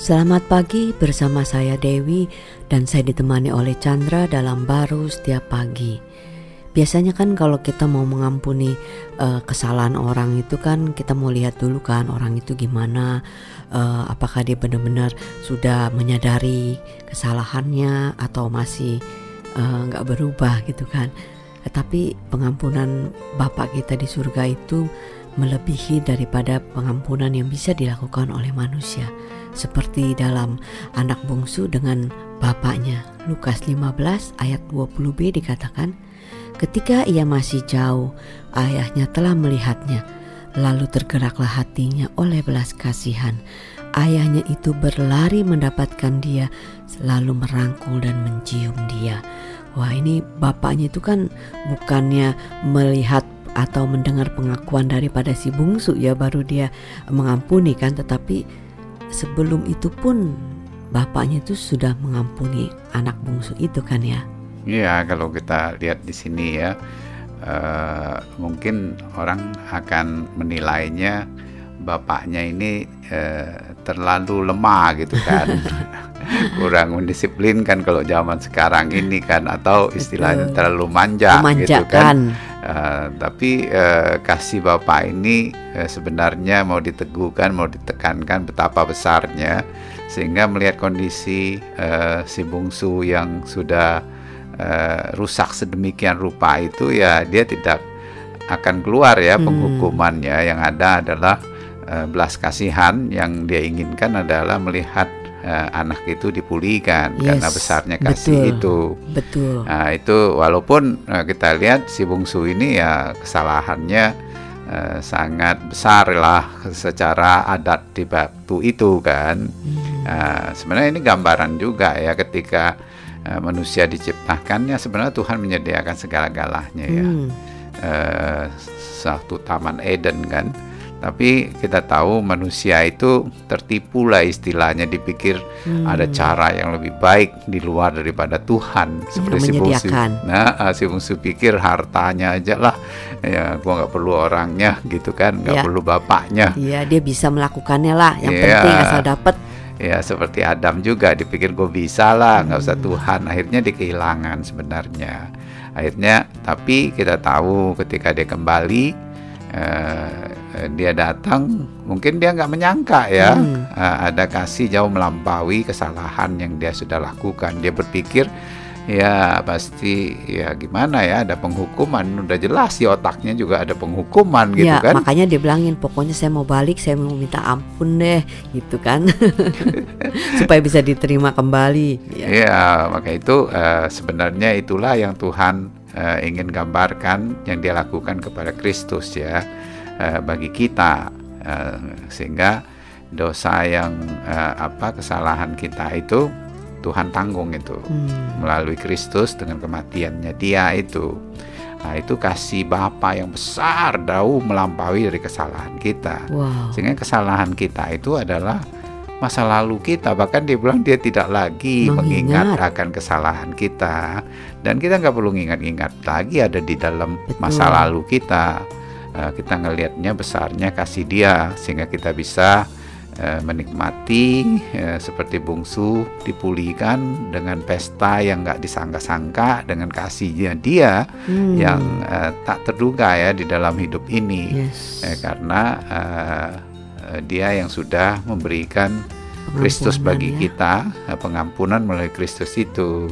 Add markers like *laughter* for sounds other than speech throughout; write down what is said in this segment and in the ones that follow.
Selamat pagi bersama saya Dewi dan saya ditemani oleh Chandra dalam baru setiap pagi. Biasanya kan kalau kita mau mengampuni uh, kesalahan orang itu kan kita mau lihat dulu kan orang itu gimana, uh, apakah dia benar-benar sudah menyadari kesalahannya atau masih nggak uh, berubah gitu kan. Tetapi pengampunan Bapak kita di surga itu melebihi daripada pengampunan yang bisa dilakukan oleh manusia seperti dalam anak bungsu dengan bapaknya. Lukas 15 ayat 20b dikatakan ketika ia masih jauh ayahnya telah melihatnya. Lalu tergeraklah hatinya oleh belas kasihan. Ayahnya itu berlari mendapatkan dia selalu merangkul dan mencium dia. Wah ini bapaknya itu kan bukannya melihat atau mendengar pengakuan daripada si bungsu ya baru dia mengampuni kan. Tetapi sebelum itu pun bapaknya itu sudah mengampuni anak bungsu itu kan ya? Iya kalau kita lihat di sini ya uh, mungkin orang akan menilainya bapaknya ini uh, terlalu lemah gitu kan *laughs* kurang mendisiplinkan kalau zaman sekarang ini kan atau istilahnya Betul. terlalu manja gitu kan Uh, tapi uh, kasih Bapak ini uh, sebenarnya mau diteguhkan, mau ditekankan betapa besarnya sehingga melihat kondisi uh, si bungsu yang sudah uh, rusak sedemikian rupa itu ya dia tidak akan keluar ya hmm. penghukumannya yang ada adalah uh, belas kasihan yang dia inginkan adalah melihat uh, anak itu dipulihkan yes, karena besarnya kasih betul, itu. Betul. Nah, itu walaupun uh, kita lihat si bungsu ini ya kesalahannya uh, sangat besar lah secara adat di waktu itu kan. Hmm. Uh, sebenarnya ini gambaran juga ya ketika uh, manusia diciptakannya sebenarnya Tuhan menyediakan segala-galanya ya. hmm. ya. Uh, satu taman Eden kan tapi kita tahu manusia itu tertipu lah istilahnya dipikir hmm. ada cara yang lebih baik di luar daripada Tuhan seperti si bungsu. Nah, ah, si bungsu pikir hartanya aja lah, ya gua nggak perlu orangnya gitu kan, nggak ya. perlu bapaknya. Iya, dia bisa melakukannya lah. Yang ya. penting asal dapat. Ya seperti Adam juga dipikir gue bisa lah, nggak hmm. usah Tuhan. Akhirnya dia kehilangan sebenarnya. Akhirnya, tapi kita tahu ketika dia kembali. Eh, dia datang mungkin dia nggak menyangka ya. Hmm. uh, ada kasih jauh melampaui kesalahan yang dia sudah lakukan. Dia berpikir ya pasti ya gimana ya ada penghukuman. Udah jelas di otaknya juga ada penghukuman gitu ya, kan. makanya dia bilangin pokoknya saya mau balik saya mau minta ampun deh gitu kan. *laughs* Supaya bisa diterima kembali ya, ya maka itu uh, sebenarnya itulah yang Tuhan uh, ingin gambarkan yang dia lakukan kepada Kristus ya uh, bagi kita. Uh, sehingga dosa yang uh, apa kesalahan kita itu Tuhan tanggung itu. Hmm. melalui Kristus dengan kematiannya dia itu. Nah itu kasih Bapa yang besar jauh melampaui dari kesalahan kita. Wow. sehingga kesalahan kita itu adalah masa lalu kita. Bahkan dia bilang dia tidak lagi mengingat, mengingat akan kesalahan kita. Dan kita nggak perlu ingat-ingat lagi ada di dalam Betul. masa lalu kita uh, kita ngelihatnya besarnya kasih dia sehingga kita bisa uh, menikmati uh, seperti bungsu dipulihkan dengan pesta yang nggak disangka-sangka dengan kasihnya dia hmm. yang uh, tak terduga ya di dalam hidup ini yes. uh, karena uh, dia yang sudah memberikan Kristus bagi ya. kita pengampunan melalui Kristus itu.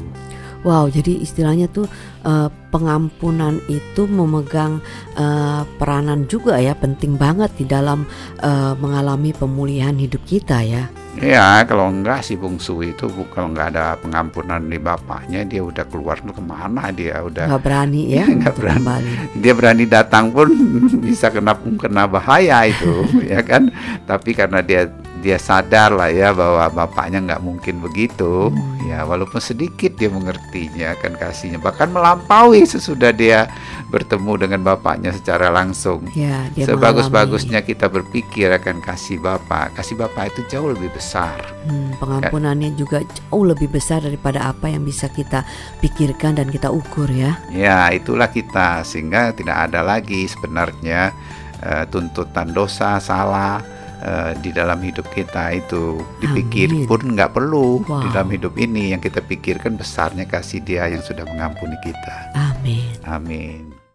Wow, jadi istilahnya tuh uh, pengampunan itu memegang uh, peranan juga ya, penting banget di dalam uh, mengalami pemulihan hidup kita ya. Ya, kalau enggak si bungsu itu kalau enggak ada pengampunan di bapaknya dia udah keluar tuh ke mana dia udah nggak berani ya *laughs* nggak berani kembali. dia berani datang pun *laughs* bisa kena kena bahaya itu *laughs* ya kan tapi karena dia dia sadar lah ya bahwa bapaknya nggak mungkin begitu. Hmm. ya walaupun sedikit dia mengertinya akan kasihnya. Bahkan melampaui sesudah dia bertemu dengan bapaknya secara langsung. Ya, sebagus-bagusnya kita berpikir akan kasih bapak. Kasih bapak itu jauh lebih besar. Hmm, pengampunannya kan? juga jauh lebih besar daripada apa yang bisa kita pikirkan dan kita ukur ya. Ya itulah kita. Sehingga tidak ada lagi sebenarnya uh, tuntutan dosa salah uh, di dalam hidup kita itu dipikir Amin. pun nggak perlu Wow. di dalam hidup ini yang kita pikirkan besarnya kasih Dia yang sudah mengampuni kita. Amin. Amin.